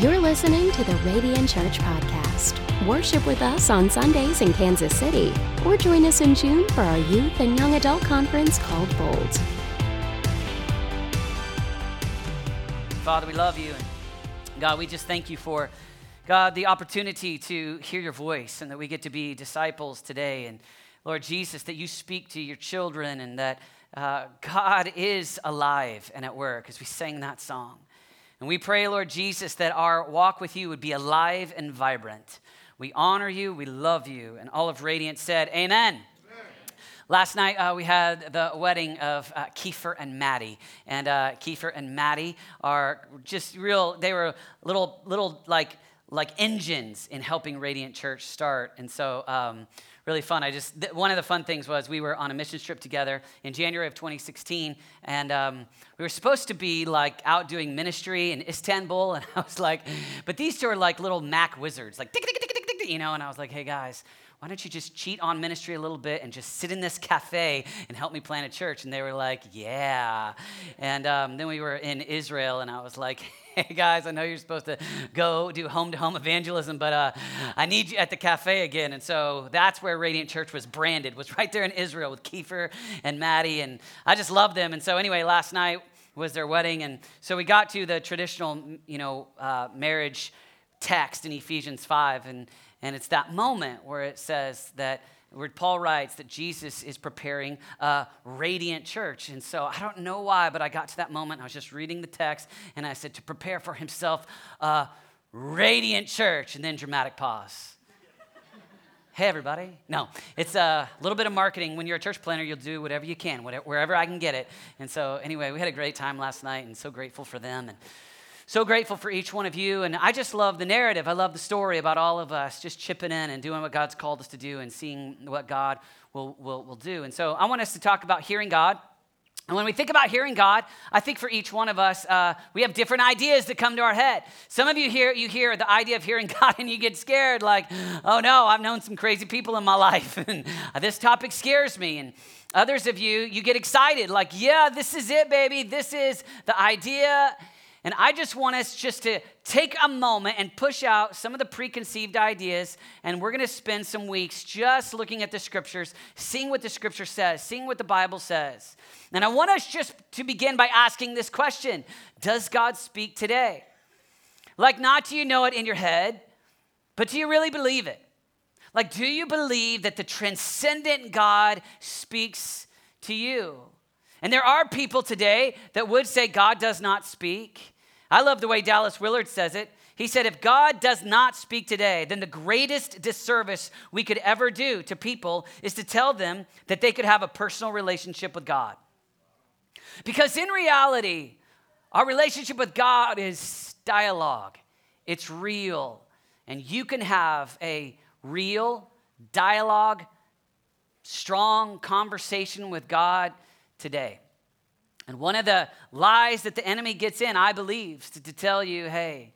You're listening to the Radiant Church Podcast. Worship with us on Sundays in Kansas City, or join us in June for our youth and young adult conference called Bold. Father, we love you. And God, we just thank you for, God, the opportunity to hear your voice and that we get to be disciples today. And Lord Jesus, that you speak to your children and that uh, God is alive and at work as we sang that song. And we pray, Lord Jesus, that our walk with you would be alive and vibrant. We honor you, we love you. And all of Radiant said, Amen. Last night uh, we had the wedding of uh, Kiefer and Maddie, and uh, Kiefer and Maddie are just real. They were little, little like like engines in helping Radiant Church start. And so um, really fun. I just th- one of the fun things was we were on a mission trip together in January of 2016, and um, we were supposed to be like out doing ministry in Istanbul, and I was like, but these two are like little Mac wizards, like you know, and I was like, hey guys. Why don't you just cheat on ministry a little bit and just sit in this cafe and help me plant a church? And they were like, Yeah. And um, then we were in Israel, and I was like, hey guys, I know you're supposed to go do home to home evangelism, but uh, I need you at the cafe again. And so that's where Radiant Church was branded, was right there in Israel with Kiefer and Maddie. And I just love them. And so, anyway, last night was their wedding. And so we got to the traditional, you know, uh, marriage text in Ephesians 5. And, and it's that moment where it says that where Paul writes that Jesus is preparing a radiant church. And so I don't know why, but I got to that moment. I was just reading the text and I said, to prepare for himself a radiant church. And then dramatic pause. hey, everybody. No, it's a little bit of marketing. When you're a church planner, you'll do whatever you can, wherever I can get it. And so, anyway, we had a great time last night and so grateful for them. And so grateful for each one of you. And I just love the narrative. I love the story about all of us just chipping in and doing what God's called us to do and seeing what God will, will, will do. And so I want us to talk about hearing God. And when we think about hearing God, I think for each one of us, uh, we have different ideas that come to our head. Some of you hear you hear the idea of hearing God and you get scared, like, oh no, I've known some crazy people in my life, and this topic scares me. And others of you, you get excited, like, yeah, this is it, baby. This is the idea and I just want us just to take a moment and push out some of the preconceived ideas. And we're going to spend some weeks just looking at the scriptures, seeing what the scripture says, seeing what the Bible says. And I want us just to begin by asking this question Does God speak today? Like, not do you know it in your head, but do you really believe it? Like, do you believe that the transcendent God speaks to you? And there are people today that would say God does not speak. I love the way Dallas Willard says it. He said, If God does not speak today, then the greatest disservice we could ever do to people is to tell them that they could have a personal relationship with God. Because in reality, our relationship with God is dialogue, it's real. And you can have a real dialogue, strong conversation with God today. And one of the lies that the enemy gets in, I believe, is to, to tell you, hey,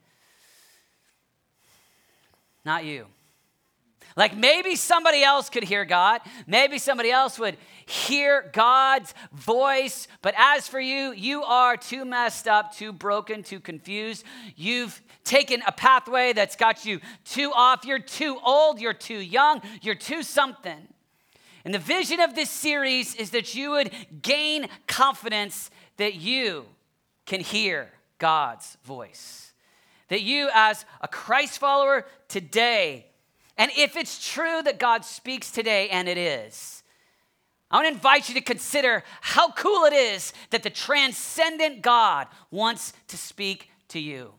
not you. Like maybe somebody else could hear God. Maybe somebody else would hear God's voice. But as for you, you are too messed up, too broken, too confused. You've taken a pathway that's got you too off. You're too old. You're too young. You're too something. And the vision of this series is that you would gain confidence that you can hear God's voice. That you, as a Christ follower today, and if it's true that God speaks today, and it is, I want to invite you to consider how cool it is that the transcendent God wants to speak to you.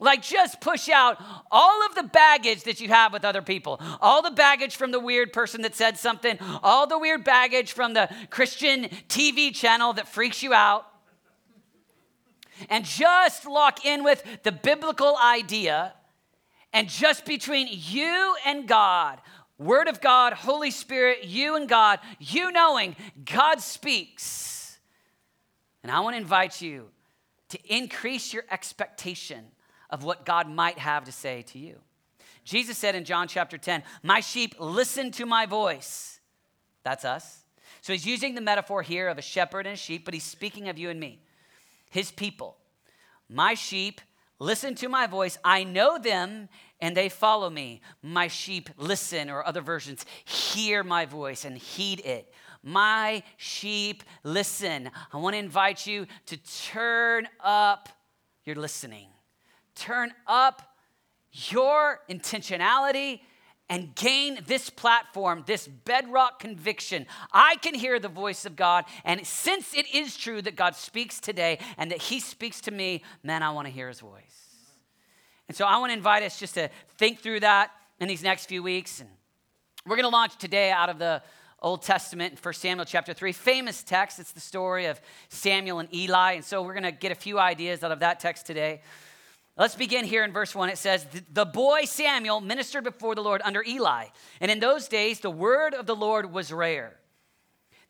Like, just push out all of the baggage that you have with other people. All the baggage from the weird person that said something, all the weird baggage from the Christian TV channel that freaks you out. And just lock in with the biblical idea, and just between you and God, Word of God, Holy Spirit, you and God, you knowing God speaks. And I want to invite you to increase your expectation of what God might have to say to you. Jesus said in John chapter 10, My sheep listen to my voice. That's us. So he's using the metaphor here of a shepherd and a sheep, but he's speaking of you and me, his people. My sheep listen to my voice. I know them and they follow me. My sheep listen, or other versions, hear my voice and heed it. My sheep listen. I want to invite you to turn up your listening, turn up your intentionality and gain this platform, this bedrock conviction. I can hear the voice of God. And since it is true that God speaks today and that He speaks to me, man, I want to hear His voice. And so I want to invite us just to think through that in these next few weeks. And we're going to launch today out of the Old Testament, 1 Samuel chapter 3, famous text. It's the story of Samuel and Eli. And so we're going to get a few ideas out of that text today. Let's begin here in verse 1. It says, The boy Samuel ministered before the Lord under Eli. And in those days, the word of the Lord was rare.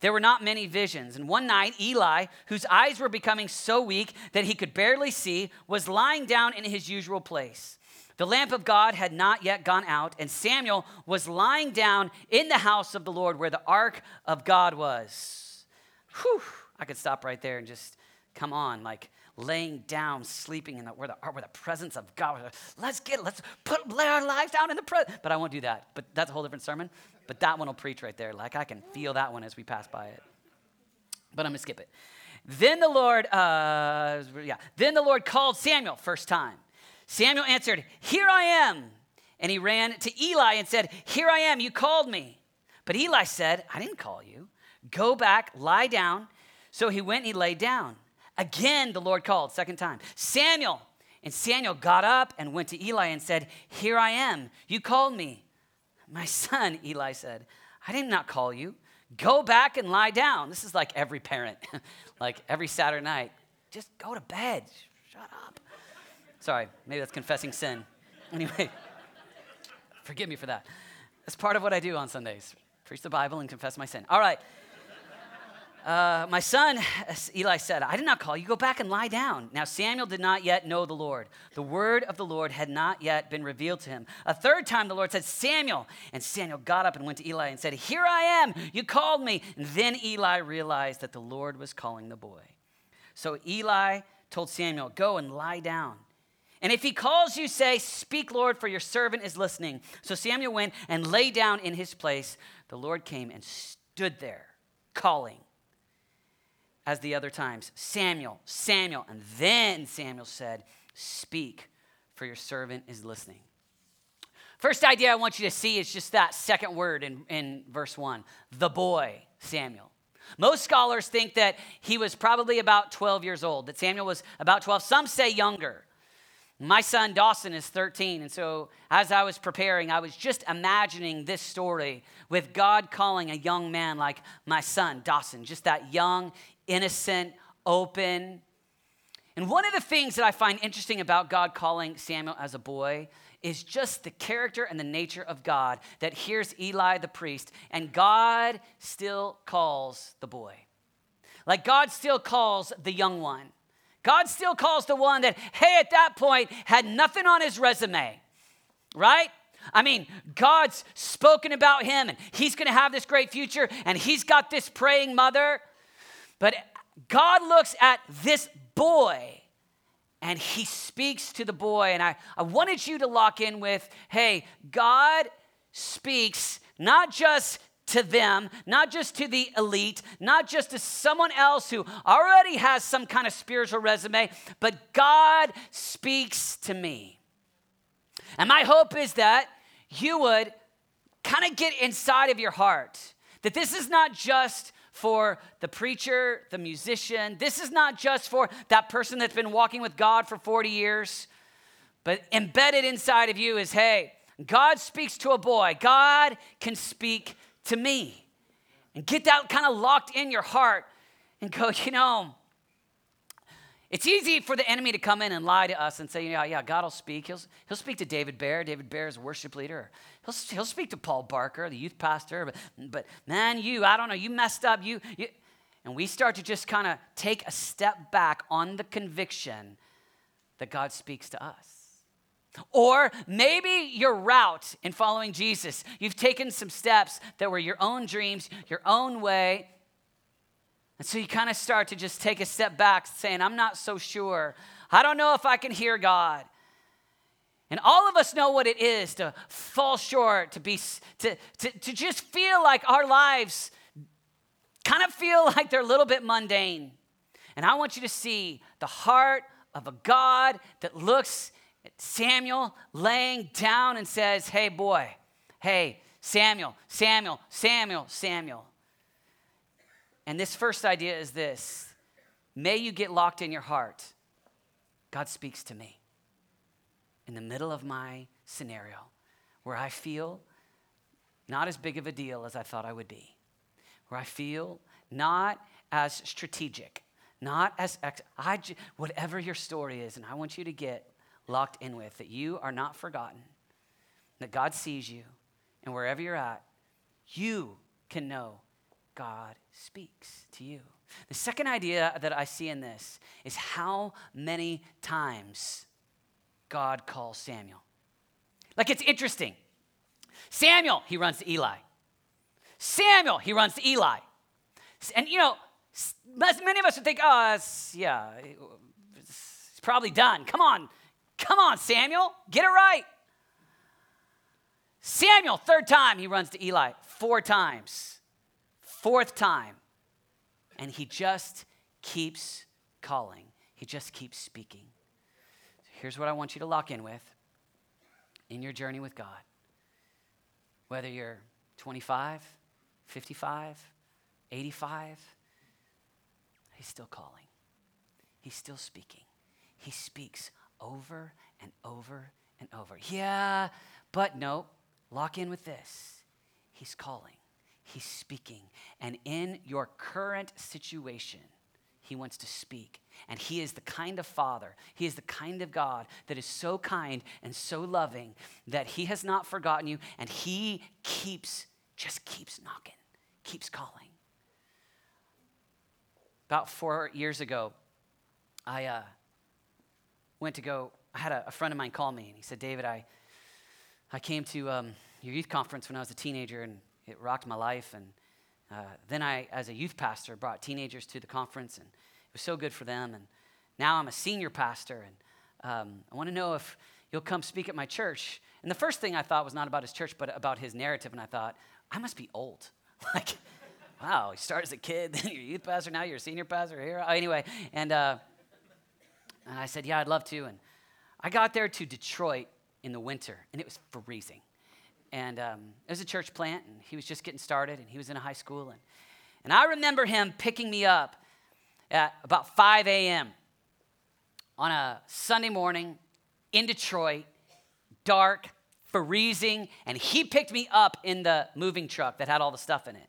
There were not many visions. And one night, Eli, whose eyes were becoming so weak that he could barely see, was lying down in his usual place. The lamp of God had not yet gone out, and Samuel was lying down in the house of the Lord where the ark of God was. Whew, I could stop right there and just come on, like laying down, sleeping in the, where, the, where the presence of God. Let's get, let's put, lay our lives down in the presence. But I won't do that. But that's a whole different sermon. But that one will preach right there. Like I can feel that one as we pass by it. But I'm gonna skip it. Then the Lord, uh, yeah, then the Lord called Samuel first time. Samuel answered, Here I am. And he ran to Eli and said, Here I am, you called me. But Eli said, I didn't call you. Go back, lie down. So he went and he lay down. Again, the Lord called, second time, Samuel. And Samuel got up and went to Eli and said, Here I am. You called me. My son, Eli said, I did not call you. Go back and lie down. This is like every parent, like every Saturday night. Just go to bed. Shut up. Sorry, maybe that's confessing sin. Anyway, forgive me for that. That's part of what I do on Sundays preach the Bible and confess my sin. All right. Uh, my son, Eli said, I did not call you. Go back and lie down. Now, Samuel did not yet know the Lord. The word of the Lord had not yet been revealed to him. A third time, the Lord said, Samuel. And Samuel got up and went to Eli and said, Here I am. You called me. And then Eli realized that the Lord was calling the boy. So Eli told Samuel, Go and lie down. And if he calls you, say, Speak, Lord, for your servant is listening. So Samuel went and lay down in his place. The Lord came and stood there, calling as the other times Samuel, Samuel. And then Samuel said, Speak, for your servant is listening. First idea I want you to see is just that second word in, in verse one the boy, Samuel. Most scholars think that he was probably about 12 years old, that Samuel was about 12. Some say younger. My son Dawson is 13, and so as I was preparing, I was just imagining this story with God calling a young man like my son Dawson, just that young, innocent, open. And one of the things that I find interesting about God calling Samuel as a boy is just the character and the nature of God that hears Eli the priest, and God still calls the boy. Like God still calls the young one. God still calls the one that, hey, at that point had nothing on his resume, right? I mean, God's spoken about him and he's gonna have this great future and he's got this praying mother. But God looks at this boy and he speaks to the boy. And I, I wanted you to lock in with hey, God speaks not just to them, not just to the elite, not just to someone else who already has some kind of spiritual resume, but God speaks to me. And my hope is that you would kind of get inside of your heart that this is not just for the preacher, the musician. This is not just for that person that's been walking with God for 40 years, but embedded inside of you is hey, God speaks to a boy, God can speak to me. And get that kind of locked in your heart and go, you know, it's easy for the enemy to come in and lie to us and say, yeah, yeah, God will speak. He'll, he'll speak to David Bear. David Bear is a worship leader. He'll, he'll speak to Paul Barker, the youth pastor. But, but man, you, I don't know, you messed up. You, you. And we start to just kind of take a step back on the conviction that God speaks to us. Or maybe your route in following Jesus, you've taken some steps that were your own dreams, your own way, and so you kind of start to just take a step back, saying, I'm not so sure I don't know if I can hear God. And all of us know what it is to fall short, to be to, to, to just feel like our lives kind of feel like they're a little bit mundane. And I want you to see the heart of a God that looks at Samuel laying down and says, Hey, boy, hey, Samuel, Samuel, Samuel, Samuel. And this first idea is this May you get locked in your heart. God speaks to me in the middle of my scenario where I feel not as big of a deal as I thought I would be, where I feel not as strategic, not as ex- I, whatever your story is, and I want you to get locked in with that you are not forgotten, that God sees you, and wherever you're at, you can know God speaks to you. The second idea that I see in this is how many times God calls Samuel. Like it's interesting. Samuel, he runs to Eli. Samuel, he runs to Eli. And you know, many of us would think, oh, it's, yeah, it's probably done. Come on, come on, Samuel, get it right. Samuel, third time, he runs to Eli. Four times. Fourth time. And he just keeps calling, he just keeps speaking. Here's what I want you to lock in with in your journey with God. Whether you're 25, 55, 85, he's still calling. He's still speaking. He speaks over and over and over. Yeah, but no, lock in with this. He's calling, he's speaking. And in your current situation, he wants to speak. And He is the kind of Father, He is the kind of God that is so kind and so loving that He has not forgotten you and He keeps, just keeps knocking, keeps calling. About four years ago, I uh, went to go, I had a, a, friend of mine call me and he said, David, I, I came to um, your youth conference when I was a teenager and it rocked my life. And uh, then I, as a youth pastor, brought teenagers to the conference, and it was so good for them. And now I'm a senior pastor, and um, I want to know if you'll come speak at my church. And the first thing I thought was not about his church, but about his narrative. And I thought, I must be old. like, wow, you start as a kid, then you're a youth pastor, now you're a senior pastor here. Anyway, and, uh, and I said, yeah, I'd love to. And I got there to Detroit in the winter, and it was freezing. And um, it was a church plant, and he was just getting started, and he was in a high school. And, and I remember him picking me up at about 5 a.m. on a Sunday morning in Detroit, dark, freezing, and he picked me up in the moving truck that had all the stuff in it.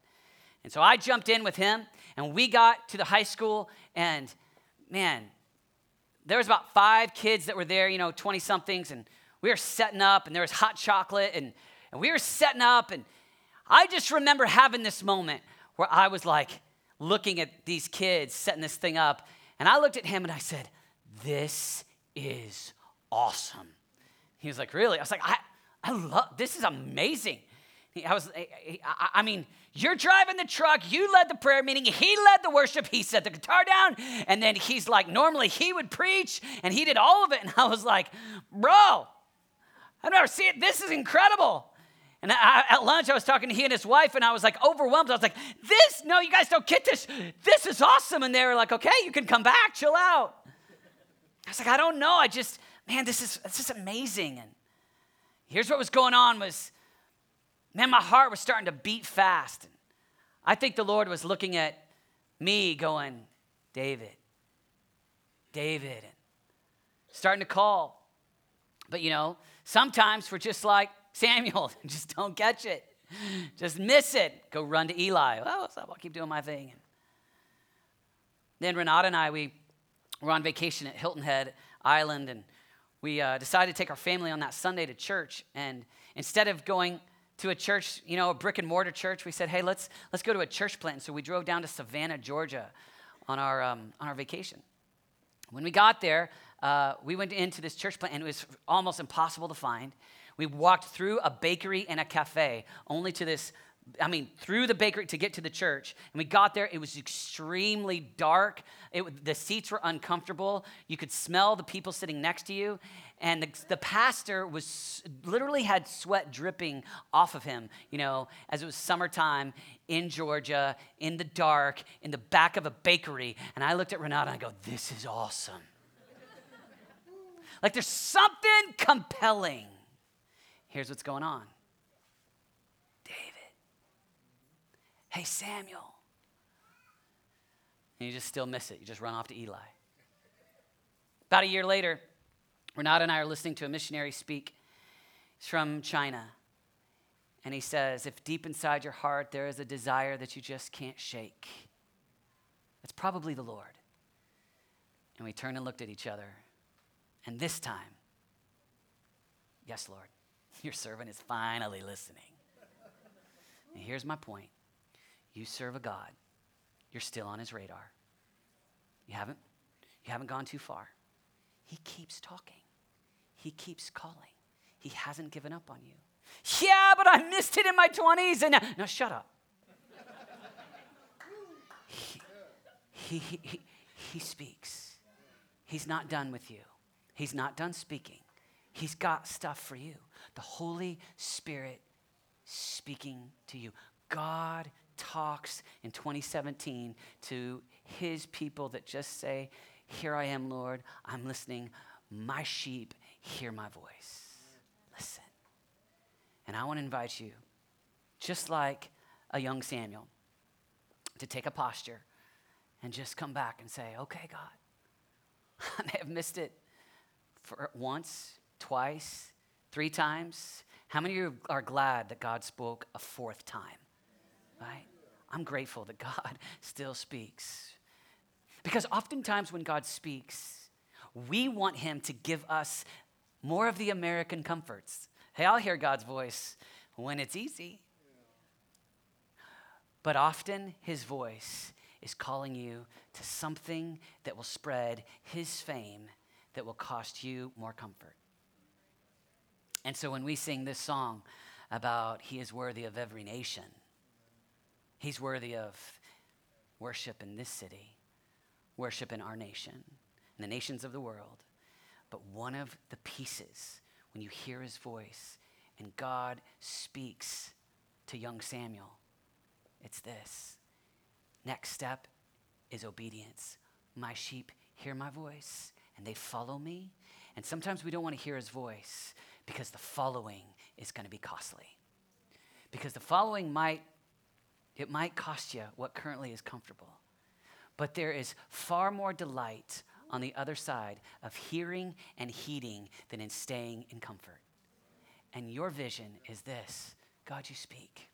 And so I jumped in with him, and we got to the high school, and man, there was about five kids that were there, you know, 20 somethings, and we were setting up, and there was hot chocolate, and and we were setting up, and I just remember having this moment where I was like looking at these kids setting this thing up, and I looked at him and I said, This is awesome. He was like, Really? I was like, I, I love this is amazing. I was, I, I mean, you're driving the truck, you led the prayer meeting, he led the worship, he set the guitar down, and then he's like, normally he would preach, and he did all of it. And I was like, bro, I've never seen it. This is incredible. And I, at lunch, I was talking to he and his wife, and I was like overwhelmed. I was like, This, no, you guys don't get this. This is awesome. And they were like, Okay, you can come back, chill out. I was like, I don't know. I just, man, this is, this is amazing. And here's what was going on was, man, my heart was starting to beat fast. And I think the Lord was looking at me going, David, David, and starting to call. But you know, sometimes we're just like, Samuel, just don't catch it. Just miss it. Go run to Eli. Oh, what's up? I'll keep doing my thing. Then Renata and I, we were on vacation at Hilton Head Island, and we uh, decided to take our family on that Sunday to church. And instead of going to a church, you know, a brick and mortar church, we said, hey, let's, let's go to a church plant. So we drove down to Savannah, Georgia on our, um, on our vacation. When we got there, uh, we went into this church plant, and it was almost impossible to find. We walked through a bakery and a cafe, only to this I mean, through the bakery to get to the church. And we got there. It was extremely dark. It, the seats were uncomfortable. You could smell the people sitting next to you. And the, the pastor was literally had sweat dripping off of him, you know, as it was summertime in Georgia, in the dark, in the back of a bakery. And I looked at Renata and I go, This is awesome. like there's something compelling. Here's what's going on David. Hey, Samuel. And you just still miss it. You just run off to Eli. About a year later, Renata and I are listening to a missionary speak. He's from China. And he says, If deep inside your heart there is a desire that you just can't shake, it's probably the Lord. And we turned and looked at each other. And this time, yes, Lord, your servant is finally listening. And here's my point you serve a God, you're still on his radar. You haven't? You haven't gone too far. He keeps talking, he keeps calling. He hasn't given up on you. Yeah, but I missed it in my 20s. And now, no, shut up. he, he, he, he speaks. He's not done with you. He's not done speaking. He's got stuff for you. The Holy Spirit speaking to you. God talks in 2017 to his people that just say, Here I am, Lord, I'm listening. My sheep hear my voice. Listen. And I want to invite you, just like a young Samuel, to take a posture and just come back and say, Okay, God, I may have missed it for once, twice, three times. How many of you are glad that God spoke a fourth time? Right? I'm grateful that God still speaks. Because oftentimes when God speaks, we want Him to give us more of the American comforts. Hey, I'll hear God's voice when it's easy. But often His voice is calling you to something that will spread His fame that will cost you more comfort. And so when we sing this song about He is worthy of every nation, He's worthy of worship in this city, worship in our nation, in the nations of the world. But one of the pieces, when you hear his voice and God speaks to young Samuel, it's this. Next step is obedience. My sheep hear my voice and they follow me. And sometimes we don't want to hear his voice because the following is going to be costly. Because the following might it might cost you what currently is comfortable. But there is far more delight on the other side of hearing and heeding than in staying in comfort. And your vision is this God, you speak,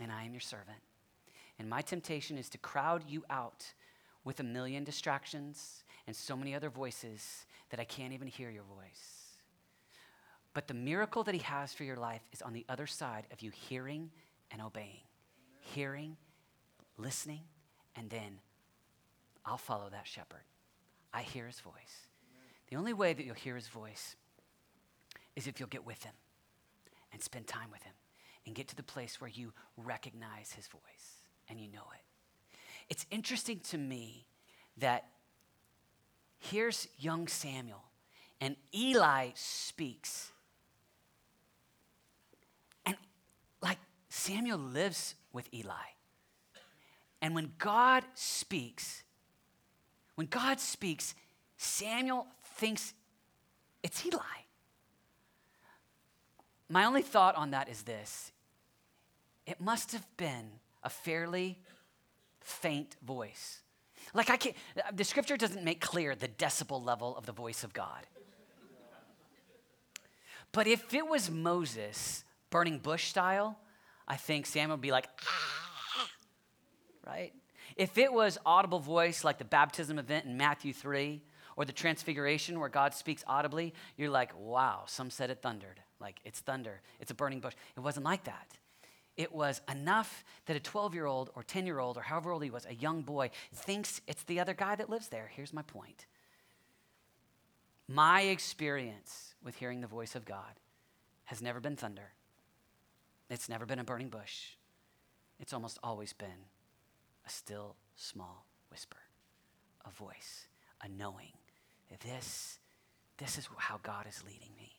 and I am your servant. And my temptation is to crowd you out with a million distractions and so many other voices that I can't even hear your voice. But the miracle that He has for your life is on the other side of you hearing and obeying hearing, listening, and then I'll follow that shepherd. I hear his voice. The only way that you'll hear his voice is if you'll get with him and spend time with him and get to the place where you recognize his voice and you know it. It's interesting to me that here's young Samuel and Eli speaks. And like Samuel lives with Eli. And when God speaks, when God speaks, Samuel thinks it's Eli. My only thought on that is this it must have been a fairly faint voice. Like, I can't, the scripture doesn't make clear the decibel level of the voice of God. But if it was Moses, burning bush style, I think Samuel would be like, ah, right? If it was audible voice like the baptism event in Matthew 3 or the transfiguration where God speaks audibly, you're like, wow, some said it thundered. Like, it's thunder, it's a burning bush. It wasn't like that. It was enough that a 12 year old or 10 year old or however old he was, a young boy, thinks it's the other guy that lives there. Here's my point. My experience with hearing the voice of God has never been thunder. It's never been a burning bush. it's almost always been a still small whisper, a voice, a knowing. This, this is how God is leading me.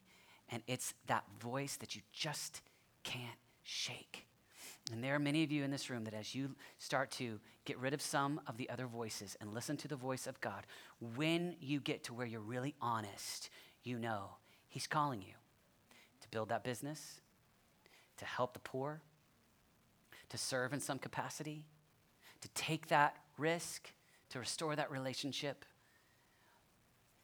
And it's that voice that you just can't shake. And there are many of you in this room that as you start to get rid of some of the other voices and listen to the voice of God, when you get to where you're really honest, you know He's calling you to build that business, to help the poor, to serve in some capacity, to take that risk, to restore that relationship.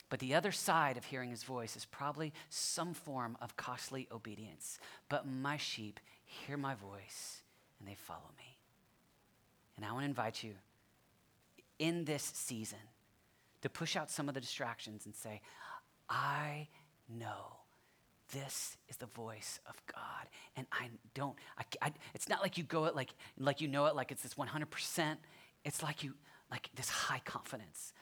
But the other side of hearing his voice is probably some form of costly obedience. But my sheep hear my voice and they follow me. And I want to invite you in this season to push out some of the distractions and say, I know this is the voice of God. And I don't, I, I, it's not like you go it like, like you know it, like it's this 100%. It's like you, like this high confidence.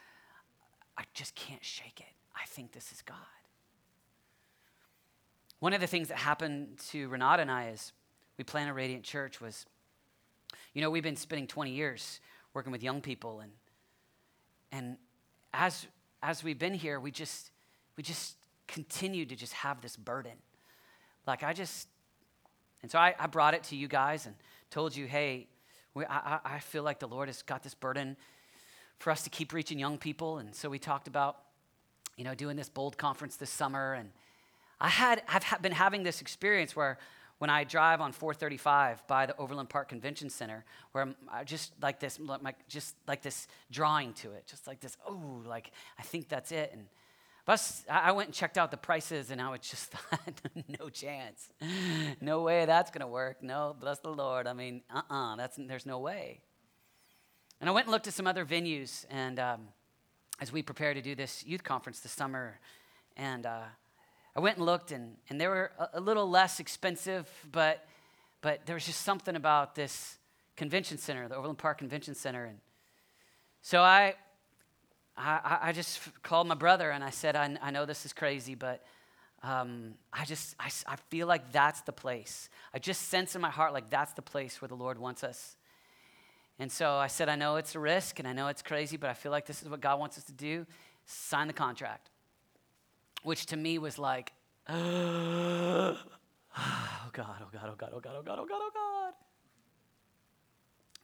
I just can't shake it. I think this is God. One of the things that happened to Renata and I is we planted Radiant Church was, you know, we've been spending 20 years working with young people and and as as we've been here, we just we just continue to just have this burden. Like I just, and so I, I brought it to you guys and told you, hey, we, I, I feel like the Lord has got this burden for us to keep reaching young people. And so we talked about, you know, doing this bold conference this summer. And I had, I've been having this experience where when I drive on 435 by the Overland Park Convention Center, where I'm just like this, like, just like this drawing to it, just like this, oh, like I think that's it. And but I went and checked out the prices, and I was just thought, no chance. No way that's going to work. No, bless the Lord. I mean, uh uh-uh, uh, there's no way. And I went and looked at some other venues, and um, as we prepare to do this youth conference this summer, and uh, I went and looked, and, and they were a, a little less expensive, but, but there was just something about this convention center, the Overland Park Convention Center. And so I I, I just called my brother and I said, I, I know this is crazy, but um, I just, I, I feel like that's the place. I just sense in my heart like that's the place where the Lord wants us. And so I said, I know it's a risk and I know it's crazy, but I feel like this is what God wants us to do. Sign the contract. Which to me was like, oh God, oh God, oh God, oh God, oh God, oh God, oh God.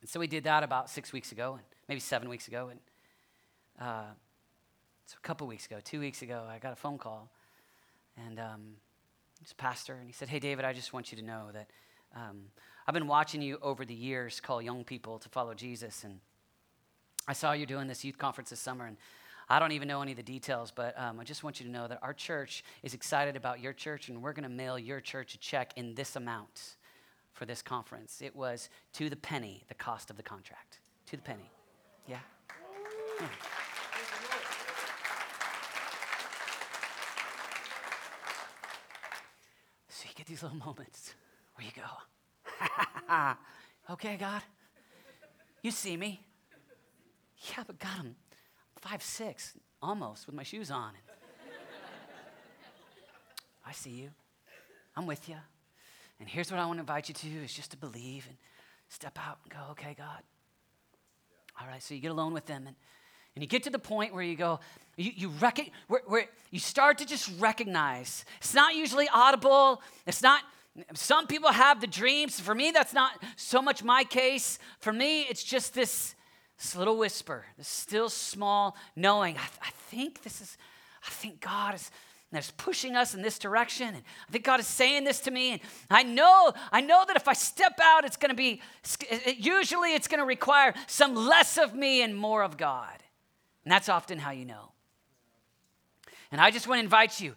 And so we did that about six weeks ago, and maybe seven weeks ago. And uh, so a couple weeks ago, two weeks ago, I got a phone call, and um, it's pastor, and he said, "Hey, David, I just want you to know that um, I've been watching you over the years call young people to follow Jesus, and I saw you doing this youth conference this summer, and I don't even know any of the details, but um, I just want you to know that our church is excited about your church, and we're going to mail your church a check in this amount for this conference. It was to the penny the cost of the contract. To the penny. Yeah. yeah. Get these little moments where you go, okay, God, you see me. Yeah, but God, I'm five six, almost, with my shoes on. I see you. I'm with you. And here's what I want to invite you to is just to believe and step out and go, okay, God. All right, so you get alone with them and and you get to the point where you go, you, you, rec- where, where you start to just recognize. It's not usually audible. It's not, some people have the dreams. For me, that's not so much my case. For me, it's just this, this little whisper, this still small knowing. I, th- I think this is, I think God is, that's pushing us in this direction. And I think God is saying this to me. And I know, I know that if I step out, it's going to be, usually it's going to require some less of me and more of God. And that's often how you know. And I just want to invite you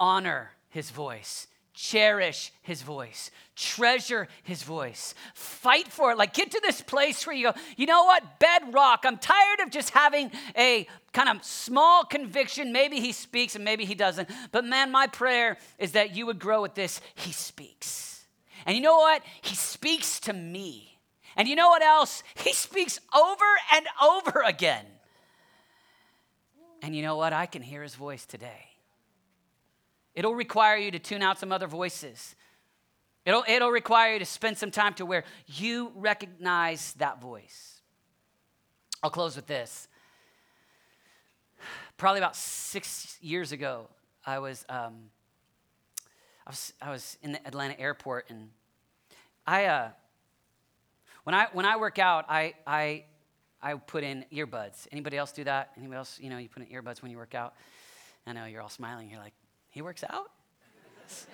honor his voice. Cherish his voice. Treasure his voice. Fight for it. Like, get to this place where you go, you know what? Bedrock. I'm tired of just having a kind of small conviction. Maybe he speaks and maybe he doesn't. But man, my prayer is that you would grow with this. He speaks. And you know what? He speaks to me. And you know what else? He speaks over and over again. And you know what? I can hear his voice today. It'll require you to tune out some other voices. It'll, it'll require you to spend some time to where you recognize that voice. I'll close with this. Probably about six years ago, I was, um, I was, I was in the Atlanta airport, and I, uh, when I when I work out, I I I put in earbuds. Anybody else do that? Anybody else? You know, you put in earbuds when you work out. I know you're all smiling. You're like, he works out.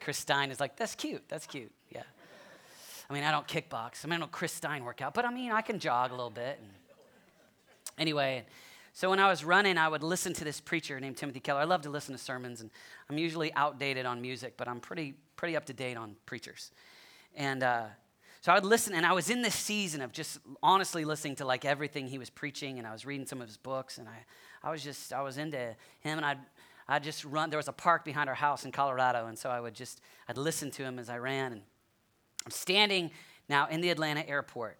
Chris Stein is like, that's cute. That's cute. Yeah. I mean, I don't kickbox. I mean, I don't Chris Stein work out, but I mean, I can jog a little bit. And anyway, so when I was running, I would listen to this preacher named Timothy Keller. I love to listen to sermons, and I'm usually outdated on music, but I'm pretty pretty up to date on preachers. And uh, so I would listen, and I was in this season of just honestly listening to like everything he was preaching, and I was reading some of his books, and I, I was just, I was into him, and I'd, I'd just run. There was a park behind our house in Colorado, and so I would just, I'd listen to him as I ran, and I'm standing now in the Atlanta airport,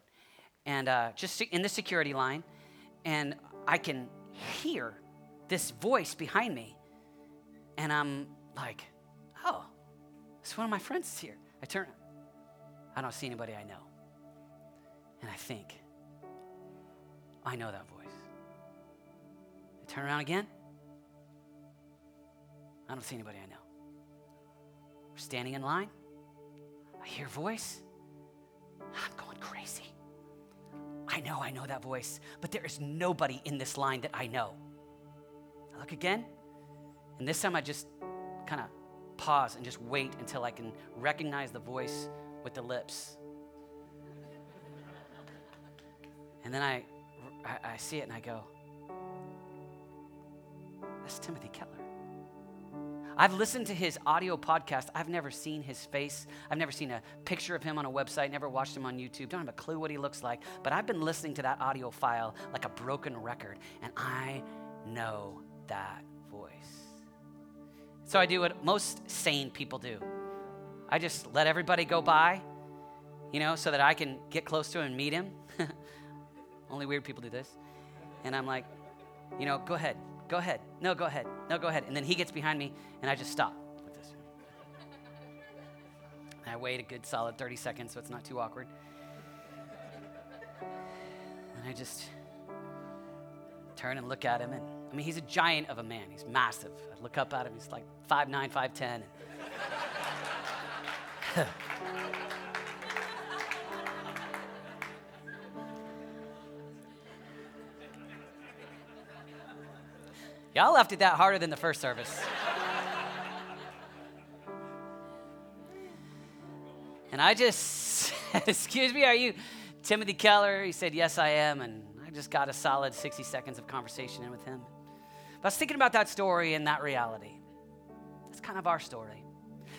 and uh, just in the security line, and I can hear this voice behind me, and I'm like, oh, it's one of my friends here. I turn, I don't see anybody I know. And I think, I know that voice. I turn around again. I don't see anybody I know. We're standing in line. I hear a voice. I'm going crazy. I know I know that voice, but there is nobody in this line that I know. I look again, and this time I just kind of pause and just wait until I can recognize the voice with the lips. And then I, I, I see it and I go, that's Timothy Keller. I've listened to his audio podcast. I've never seen his face. I've never seen a picture of him on a website, never watched him on YouTube. Don't have a clue what he looks like. But I've been listening to that audio file like a broken record, and I know that voice. So I do what most sane people do I just let everybody go by, you know, so that I can get close to him and meet him. Only weird people do this. And I'm like, you know, go ahead, go ahead. No, go ahead. No, go ahead. And then he gets behind me, and I just stop this. And I wait a good solid 30 seconds so it's not too awkward. And I just turn and look at him. And I mean, he's a giant of a man. He's massive. I look up at him. He's like 5'9, 5'10. Y'all left it that harder than the first service. and I just, excuse me, are you Timothy Keller? He said, Yes, I am. And I just got a solid 60 seconds of conversation in with him. But I was thinking about that story and that reality. That's kind of our story.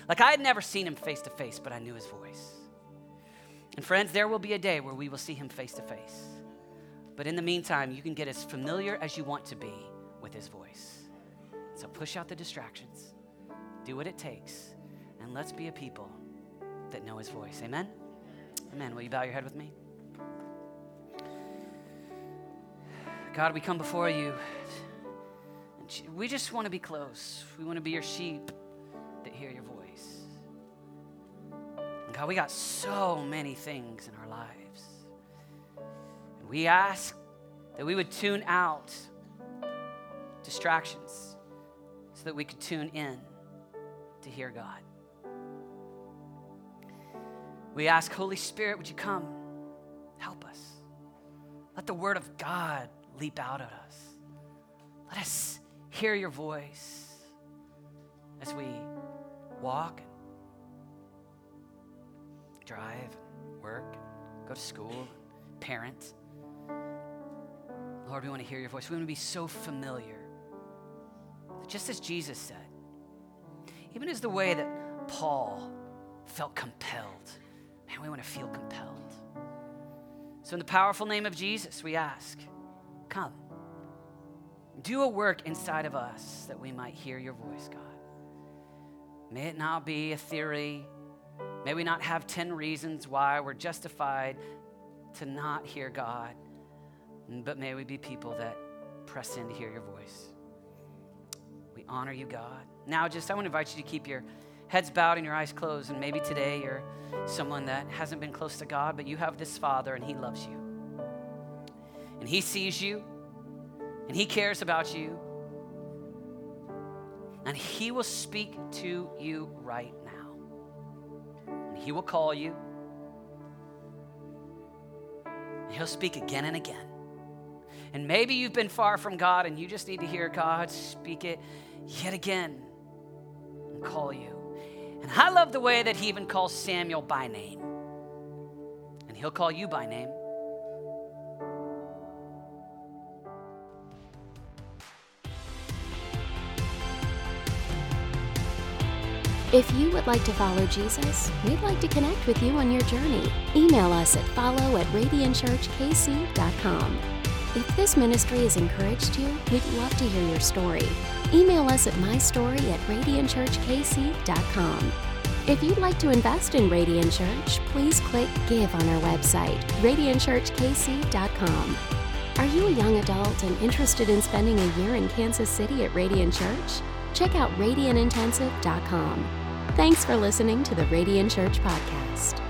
Like I had never seen him face to face, but I knew his voice. And friends, there will be a day where we will see him face to face. But in the meantime, you can get as familiar as you want to be with his voice. So push out the distractions, do what it takes, and let's be a people that know his voice. Amen? Amen. Will you bow your head with me? God, we come before you. We just want to be close. We want to be your sheep that hear your voice. God, we got so many things in our lives. And we ask that we would tune out distractions so that we could tune in to hear God. We ask, Holy Spirit, would you come? Help us. Let the word of God leap out at us. Let us hear your voice as we walk drive, work, go to school, parent. Lord, we want to hear your voice. We want to be so familiar. Just as Jesus said, even as the way that Paul felt compelled, man, we want to feel compelled. So, in the powerful name of Jesus, we ask, come. Do a work inside of us that we might hear your voice, God. May it not be a theory May we not have 10 reasons why we're justified to not hear God, but may we be people that press in to hear your voice. We honor you, God. Now, just I want to invite you to keep your heads bowed and your eyes closed, and maybe today you're someone that hasn't been close to God, but you have this Father and He loves you. And He sees you, and He cares about you, and He will speak to you right now. He will call you, He'll speak again and again. And maybe you've been far from God and you just need to hear God speak it yet again and call you. And I love the way that he even calls Samuel by name. And he'll call you by name. If you would like to follow Jesus, we'd like to connect with you on your journey. Email us at follow at radiantchurchkc.com. If this ministry has encouraged you, we'd love to hear your story. Email us at mystory at radiantchurchkc.com. If you'd like to invest in Radiant Church, please click Give on our website, radiantchurchkc.com. Are you a young adult and interested in spending a year in Kansas City at Radiant Church? Check out radiantintensive.com. Thanks for listening to the Radiant Church Podcast.